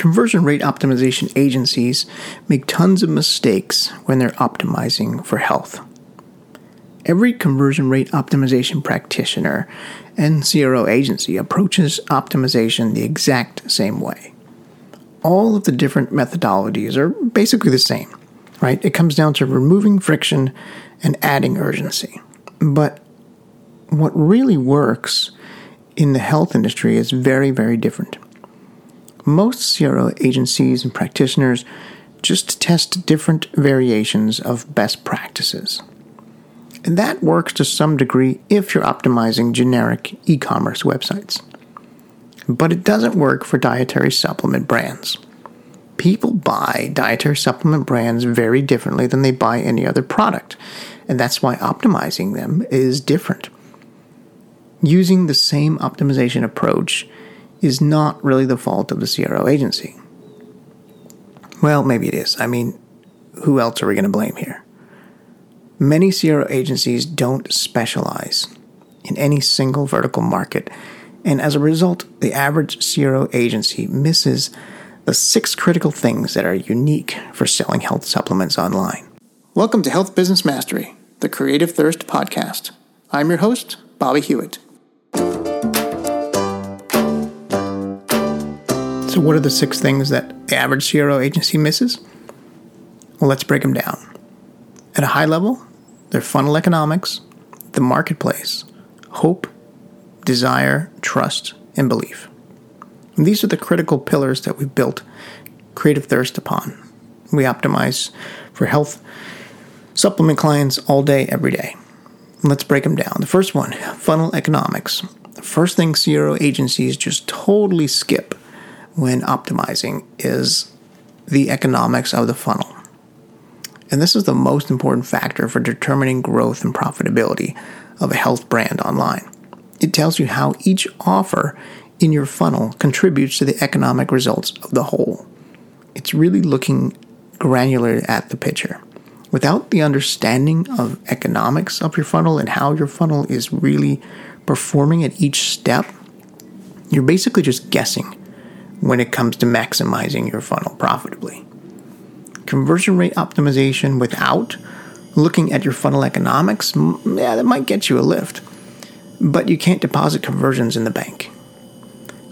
Conversion rate optimization agencies make tons of mistakes when they're optimizing for health. Every conversion rate optimization practitioner and CRO agency approaches optimization the exact same way. All of the different methodologies are basically the same, right? It comes down to removing friction and adding urgency. But what really works in the health industry is very, very different. Most CRO agencies and practitioners just test different variations of best practices. And that works to some degree if you're optimizing generic e commerce websites. But it doesn't work for dietary supplement brands. People buy dietary supplement brands very differently than they buy any other product, and that's why optimizing them is different. Using the same optimization approach is not really the fault of the CRO agency. Well, maybe it is. I mean, who else are we going to blame here? Many CRO agencies don't specialize in any single vertical market, and as a result, the average CRO agency misses the six critical things that are unique for selling health supplements online. Welcome to Health Business Mastery, the Creative Thirst podcast. I'm your host, Bobby Hewitt. So, what are the six things that the average CRO agency misses? Well, let's break them down. At a high level, they're funnel economics, the marketplace, hope, desire, trust, and belief. And these are the critical pillars that we've built Creative Thirst upon. We optimize for health supplement clients all day, every day. Let's break them down. The first one funnel economics. The first thing CRO agencies just totally skip when optimizing is the economics of the funnel. And this is the most important factor for determining growth and profitability of a health brand online. It tells you how each offer in your funnel contributes to the economic results of the whole. It's really looking granular at the picture. Without the understanding of economics of your funnel and how your funnel is really performing at each step, you're basically just guessing when it comes to maximizing your funnel profitably. Conversion rate optimization without looking at your funnel economics, yeah, that might get you a lift. But you can't deposit conversions in the bank.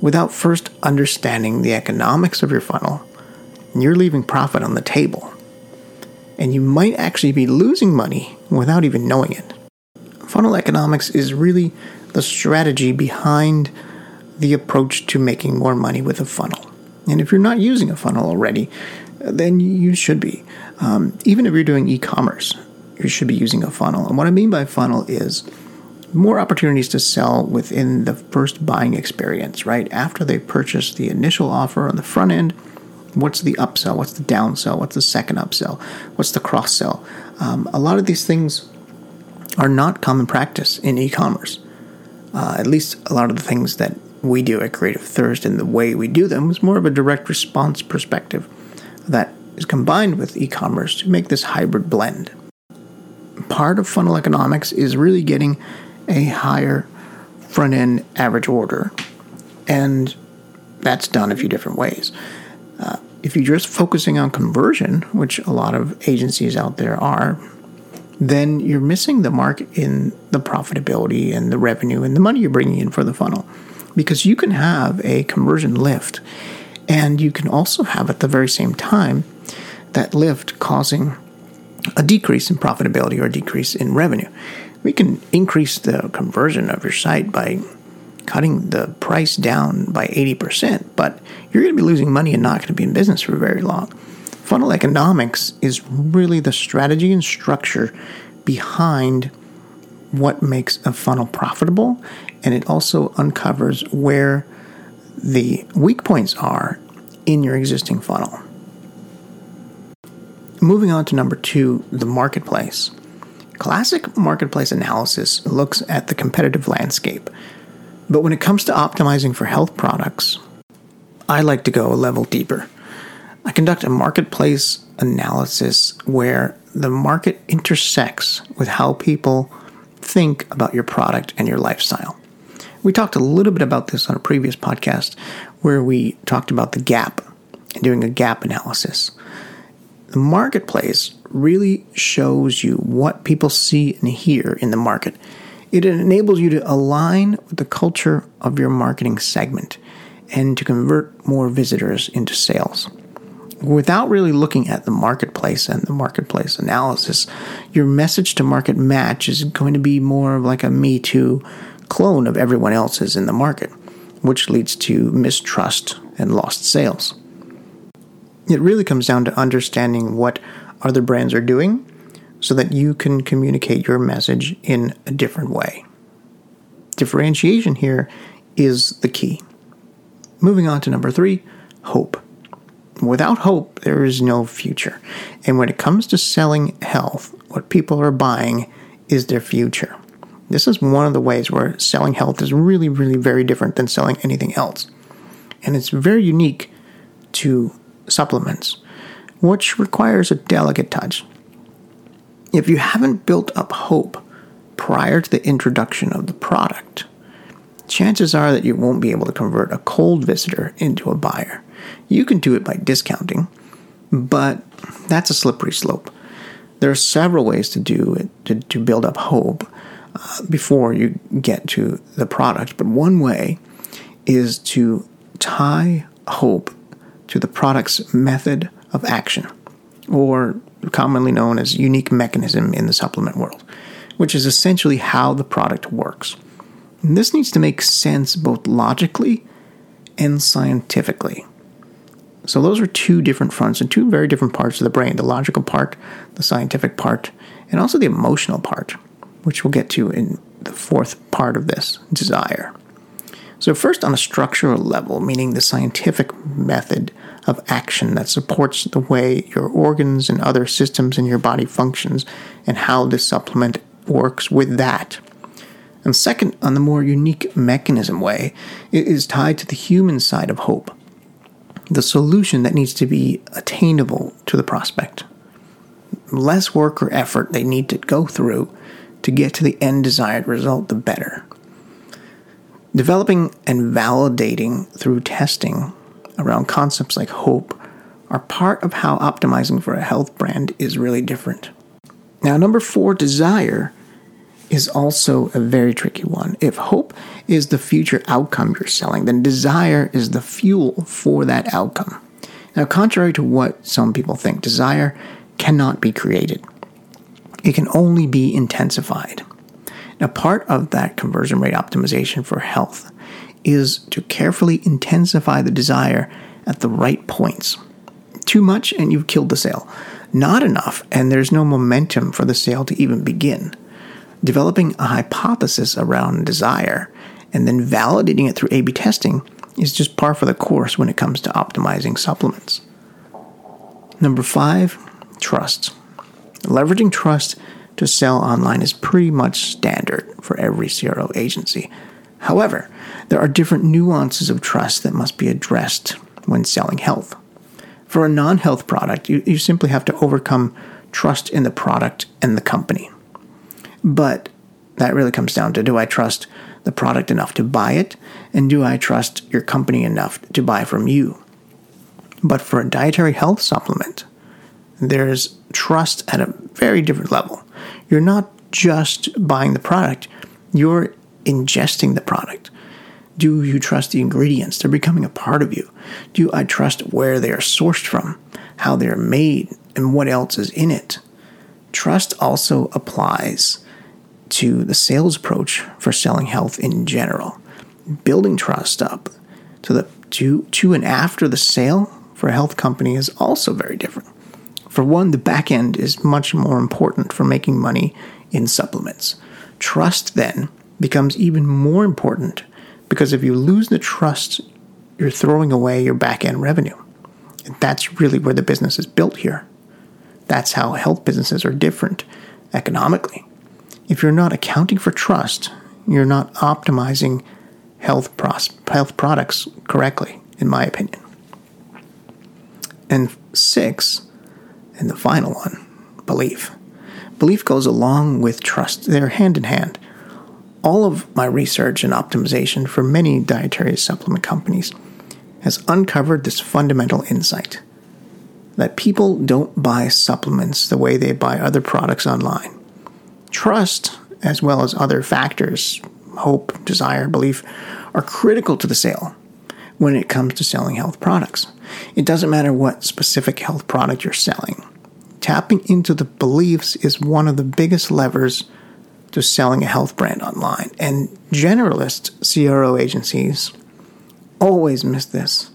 Without first understanding the economics of your funnel, you're leaving profit on the table. And you might actually be losing money without even knowing it. Funnel economics is really the strategy behind the approach to making more money with a funnel. And if you're not using a funnel already, then you should be. Um, even if you're doing e commerce, you should be using a funnel. And what I mean by funnel is more opportunities to sell within the first buying experience, right? After they purchase the initial offer on the front end, what's the upsell? What's the downsell? What's the second upsell? What's the cross sell? Um, a lot of these things are not common practice in e commerce. Uh, at least a lot of the things that we do at Creative Thirst and the way we do them is more of a direct response perspective that is combined with e commerce to make this hybrid blend. Part of funnel economics is really getting a higher front end average order, and that's done a few different ways. Uh, if you're just focusing on conversion, which a lot of agencies out there are, then you're missing the mark in the profitability and the revenue and the money you're bringing in for the funnel because you can have a conversion lift and you can also have at the very same time that lift causing a decrease in profitability or a decrease in revenue. We can increase the conversion of your site by cutting the price down by 80%, but you're going to be losing money and not going to be in business for very long. Funnel economics is really the strategy and structure behind what makes a funnel profitable, and it also uncovers where the weak points are in your existing funnel. Moving on to number two, the marketplace. Classic marketplace analysis looks at the competitive landscape, but when it comes to optimizing for health products, I like to go a level deeper. I conduct a marketplace analysis where the market intersects with how people think about your product and your lifestyle. We talked a little bit about this on a previous podcast where we talked about the gap and doing a gap analysis. The marketplace really shows you what people see and hear in the market. It enables you to align with the culture of your marketing segment and to convert more visitors into sales. Without really looking at the marketplace and the marketplace analysis, your message to market match is going to be more of like a Me Too clone of everyone else's in the market, which leads to mistrust and lost sales. It really comes down to understanding what other brands are doing so that you can communicate your message in a different way. Differentiation here is the key. Moving on to number three hope. Without hope, there is no future. And when it comes to selling health, what people are buying is their future. This is one of the ways where selling health is really, really very different than selling anything else. And it's very unique to supplements, which requires a delicate touch. If you haven't built up hope prior to the introduction of the product, chances are that you won't be able to convert a cold visitor into a buyer. You can do it by discounting, but that's a slippery slope. There are several ways to do it to, to build up hope uh, before you get to the product, but one way is to tie hope to the product's method of action, or commonly known as unique mechanism in the supplement world, which is essentially how the product works. And this needs to make sense both logically and scientifically. So, those are two different fronts and two very different parts of the brain the logical part, the scientific part, and also the emotional part, which we'll get to in the fourth part of this desire. So, first, on a structural level, meaning the scientific method of action that supports the way your organs and other systems in your body functions and how this supplement works with that. And second, on the more unique mechanism way, it is tied to the human side of hope, the solution that needs to be attainable to the prospect. Less work or effort they need to go through to get to the end desired result, the better. Developing and validating through testing around concepts like hope are part of how optimizing for a health brand is really different. Now, number four, desire is also a very tricky one. If hope is the future outcome you're selling, then desire is the fuel for that outcome. Now, contrary to what some people think, desire cannot be created, it can only be intensified. Now, part of that conversion rate optimization for health is to carefully intensify the desire at the right points. Too much, and you've killed the sale. Not enough, and there's no momentum for the sale to even begin. Developing a hypothesis around desire and then validating it through A B testing is just par for the course when it comes to optimizing supplements. Number five, trust. Leveraging trust to sell online is pretty much standard for every CRO agency. However, there are different nuances of trust that must be addressed when selling health. For a non health product, you, you simply have to overcome trust in the product and the company. But that really comes down to do I trust the product enough to buy it? And do I trust your company enough to buy from you? But for a dietary health supplement, there's trust at a very different level. You're not just buying the product, you're ingesting the product. Do you trust the ingredients? They're becoming a part of you. Do I trust where they are sourced from, how they're made, and what else is in it? Trust also applies to the sales approach for selling health in general. Building trust up to the to, to and after the sale for a health company is also very different. For one, the back end is much more important for making money in supplements. Trust then becomes even more important because if you lose the trust, you're throwing away your back end revenue. And that's really where the business is built here. That's how health businesses are different economically. If you're not accounting for trust, you're not optimizing health, pros- health products correctly, in my opinion. And six, and the final one, belief. Belief goes along with trust, they're hand in hand all of my research and optimization for many dietary supplement companies has uncovered this fundamental insight that people don't buy supplements the way they buy other products online. Trust, as well as other factors, hope, desire, belief, are critical to the sale when it comes to selling health products. It doesn't matter what specific health product you're selling. Tapping into the beliefs is one of the biggest levers to selling a health brand online. And generalist CRO agencies always miss this.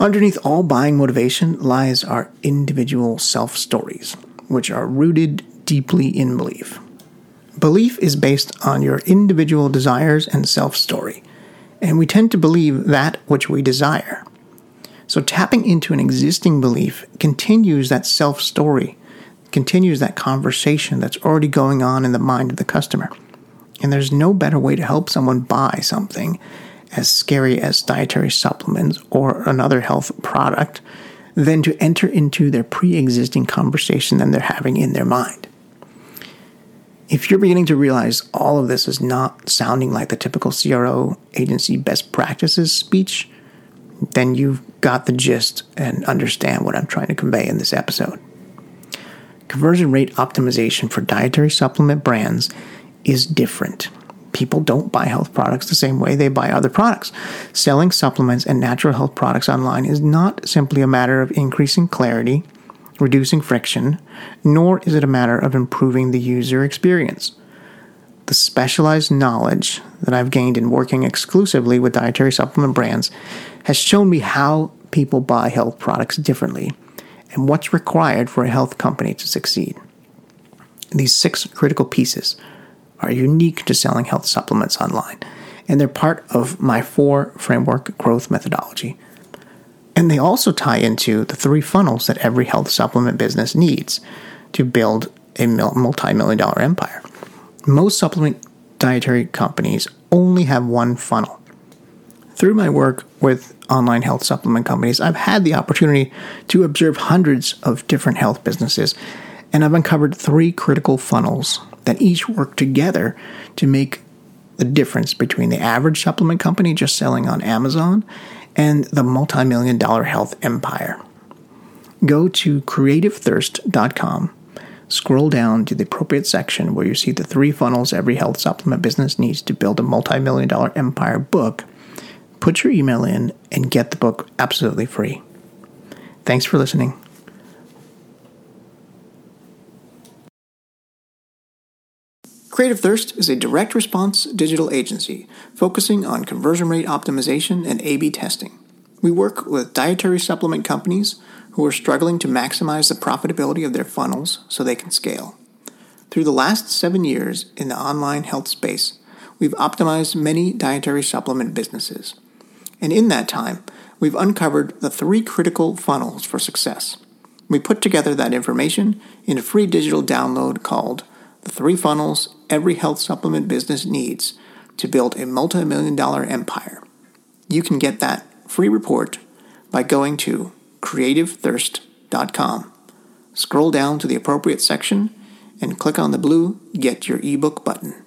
Underneath all buying motivation lies our individual self stories, which are rooted deeply in belief. Belief is based on your individual desires and self story, and we tend to believe that which we desire. So, tapping into an existing belief continues that self story, continues that conversation that's already going on in the mind of the customer. And there's no better way to help someone buy something as scary as dietary supplements or another health product than to enter into their pre existing conversation that they're having in their mind. If you're beginning to realize all of this is not sounding like the typical CRO agency best practices speech, then you've got the gist and understand what I'm trying to convey in this episode. Conversion rate optimization for dietary supplement brands is different people don't buy health products the same way they buy other products. Selling supplements and natural health products online is not simply a matter of increasing clarity, reducing friction, nor is it a matter of improving the user experience. The specialized knowledge that I've gained in working exclusively with dietary supplement brands has shown me how people buy health products differently and what's required for a health company to succeed. These six critical pieces are unique to selling health supplements online, and they're part of my four framework growth methodology. And they also tie into the three funnels that every health supplement business needs to build a multi million dollar empire. Most supplement dietary companies only have one funnel. Through my work with online health supplement companies, I've had the opportunity to observe hundreds of different health businesses, and I've uncovered three critical funnels that each work together to make the difference between the average supplement company just selling on Amazon and the multi million dollar health empire. Go to creativethirst.com, scroll down to the appropriate section where you see the three funnels every health supplement business needs to build a multi million dollar empire book. Put your email in and get the book absolutely free. Thanks for listening. Creative Thirst is a direct response digital agency focusing on conversion rate optimization and A B testing. We work with dietary supplement companies who are struggling to maximize the profitability of their funnels so they can scale. Through the last seven years in the online health space, we've optimized many dietary supplement businesses. And in that time, we've uncovered the three critical funnels for success. We put together that information in a free digital download called The Three Funnels every health supplement business needs to build a multi million dollar empire. You can get that free report by going to creativethirst.com. Scroll down to the appropriate section and click on the blue Get Your ebook button.